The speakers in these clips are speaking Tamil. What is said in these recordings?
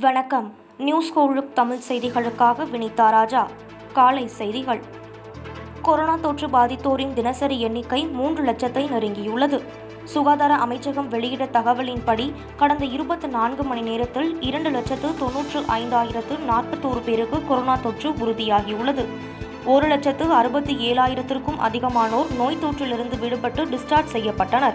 வணக்கம். நியூஸ் கோழுக் தமிழ் செய்திகளுக்காக வினிதா ராஜா. காலை செய்திகள். கொரோனா தொற்று பாதித்தோரின் தினசரி எண்ணிக்கை மூன்று லட்சத்தை நெருங்கியுள்ளது. சுகாதார அமைச்சகம் வெளியிட்ட தகவலின்படி கடந்த இருபத்தி நான்கு மணி நேரத்தில் இரண்டு லட்சத்து தொன்னூற்று ஐந்தாயிரத்து நாற்பத்தோரு பேருக்கு கொரோனா தொற்று உறுதியாகியுள்ளது. ஒரு லட்சத்து அறுபத்தி ஏழாயிரத்திற்கும் அதிகமானோர் நோய் தொற்றிலிருந்து விடுபட்டு டிஸ்சார்ஜ் செய்யப்பட்டனர்.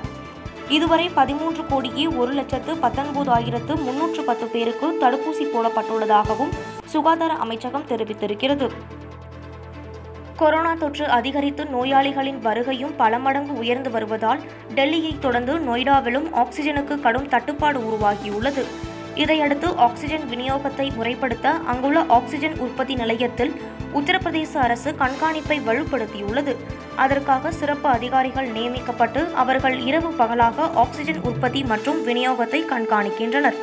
இதுவரை பதிமூன்று கோடியே ஒரு லட்சத்து பத்தொன்பதாயிரத்து முன்னூற்று பத்து பேருக்கு தடுப்பூசி போடப்பட்டுள்ளதாகவும் சுகாதார அமைச்சகம் தெரிவித்திருக்கிறது. கொரோனா தொற்று அதிகரித்து நோயாளிகளின் வருகையும் பல மடங்கு உயர்ந்து வருவதால் டெல்லியை தொடர்ந்து நொய்டாவிலும் ஆக்சிஜனுக்கு கடும் தட்டுப்பாடு உருவாகியுள்ளது. இதையடுத்து ஆக்சிஜன் விநியோகத்தை முறைப்படுத்த அங்குள்ள ஆக்சிஜன் உற்பத்தி நிலையத்தில் உத்தரப்பிரதேச அரசு கண்காணிப்பை வலுப்படுத்தியுள்ளது. அதற்காக சிறப்பு அதிகாரிகள் நியமிக்கப்பட்டு அவர்கள் இரவு பகலாக ஆக்சிஜன் உற்பத்தி மற்றும் விநியோகத்தை கண்காணிக்கின்றனர்.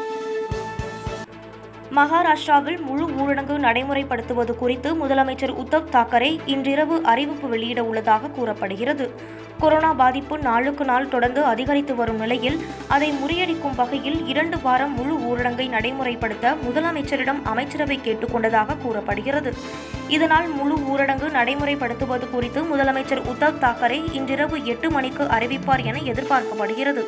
மகாராஷ்டிராவில் முழு ஊரடங்கு நடைமுறைப்படுத்துவது குறித்து முதலமைச்சர் உத்தவ் தாக்கரே இன்றிரவு அறிவிப்பு வெளியிட உள்ளதாக கூறப்படுகிறது. கொரோனா பாதிப்பு நாளுக்கு நாள் தொடர்ந்து அதிகரித்து வரும் நிலையில் அதை முறியடிக்கும் வகையில் இரண்டு வாரம் முழு ஊரடங்கை நடைமுறைப்படுத்த முதலமைச்சரிடம் அமைச்சரவை கேட்டுக்கொண்டதாக கூறப்படுகிறது. இதனால் முழு ஊரடங்கு நடைமுறைப்படுத்துவது குறித்து முதலமைச்சர் உத்தவ் தாக்கரே இன்றிரவு எட்டு மணிக்கு அறிவிப்பார் என எதிர்பார்க்கப்படுகிறது.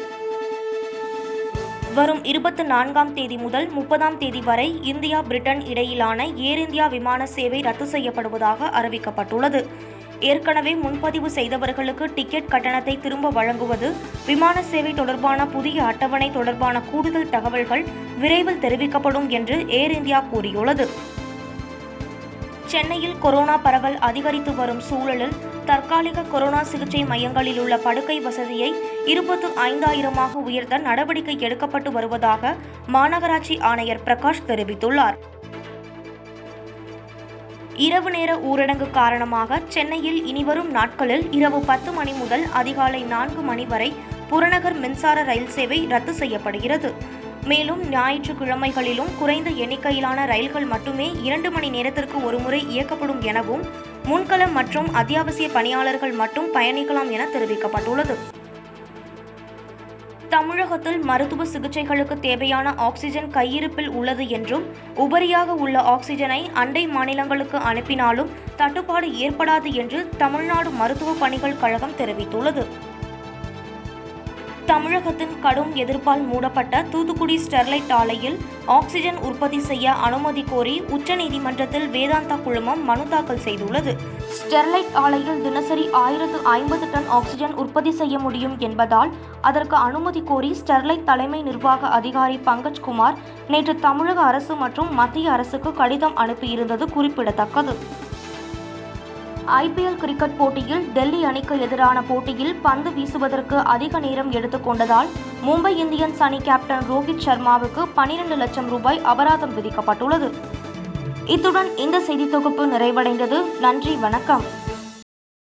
வரும் இருபத்தி நான்காம் தேதி முதல் முப்பதாம் தேதி வரை இந்தியா பிரிட்டன் இடையிலான ஏர் இந்தியா விமான சேவை ரத்து செய்யப்படுவதாக அறிவிக்கப்பட்டுள்ளது. ஏற்கனவே முன்பதிவு செய்தவர்களுக்கு டிக்கெட் கட்டணத்தை திரும்ப வழங்குவது விமான சேவை தொடர்பான புதிய அட்டவணை தொடர்பான கூடுதல் தகவல்கள் விரைவில் தெரிவிக்கப்படும் என்று ஏர் இந்தியா கூறியுள்ளது. சென்னையில் கொரோனா பரவல் அதிகரித்து வரும் சூழலில் தற்காலிக கொரோனா சிகிச்சை மையங்களில் உள்ள படுக்கை வசதியை இருபத்து ஐந்தாயிரமாக உயர்த்த நடவடிக்கை எடுக்கப்பட்டு வருவதாக மாநகராட்சி ஆணையர் பிரகாஷ் தெரிவித்துள்ளார். இரவு நேர ஊரடங்கு காரணமாக சென்னையில் இனிவரும் நாட்களில் இரவு பத்து மணி முதல் அதிகாலை நான்கு மணி வரை புறநகர் மின்சார ரயில் சேவை ரத்து செய்யப்படுகிறது. மேலும் ஞாயிற்றுக்கிழமைகளிலும் குறைந்த எண்ணிக்கையிலான ரயில்கள் மட்டுமே இரண்டு மணி நேரத்திற்கு ஒருமுறை இயக்கப்படும் எனவும் முன்களம் மற்றும் அத்தியாவசிய பணியாளர்கள் மட்டும் பயணிக்கலாம் என தெரிவிக்கப்பட்டுள்ளது. தமிழகத்தில் மருத்துவ சிகிச்சைகளுக்கு தேவையான ஆக்சிஜன் கையிருப்பில் உள்ளது என்றும் உபரியாக உள்ள ஆக்சிஜனை அண்டை மாநிலங்களுக்கு அனுப்பினாலும் தட்டுப்பாடு ஏற்படாது என்று தமிழ்நாடு மருத்துவ பணிகள் கழகம் தெரிவித்துள்ளது. தமிழகத்தின் கடும் எதிர்ப்பால் மூடப்பட்ட தூத்துக்குடி ஸ்டெர்லைட் ஆலையில் ஆக்சிஜன் உற்பத்தி செய்ய அனுமதி கோரி உச்சநீதிமன்றத்தில் வேதாந்தா குழுமம் மனு தாக்கல் செய்துள்ளது. ஸ்டெர்லைட் ஆலையில் தினசரி ஆயிரத்து ஐம்பது டன் ஆக்சிஜன் உற்பத்தி செய்ய முடியும் என்பதால் அதற்கு அனுமதி கோரி ஸ்டெர்லைட் தலைமை நிர்வாக அதிகாரி பங்கஜ் குமார் நேற்று தமிழக அரசு மற்றும் மத்திய அரசுக்கு கடிதம் அனுப்பியிருந்தது குறிப்பிடத்தக்கது. ஐபிஎல் கிரிக்கெட் போட்டியில் டெல்லி அணிக்கு எதிரான போட்டியில் பந்து வீசுவதற்கு அதிக நேரம் எடுத்துக்கொண்டதால் மும்பை இந்தியன்ஸ் அணி கேப்டன் ரோஹித் சர்மாவுக்கு பனிரெண்டு லட்சம் ரூபாய் அபராதம் விதிக்கப்பட்டுள்ளது. இத்துடன் இந்த செய்தி தொகுப்பு நிறைவடைந்தது. நன்றி வணக்கம்.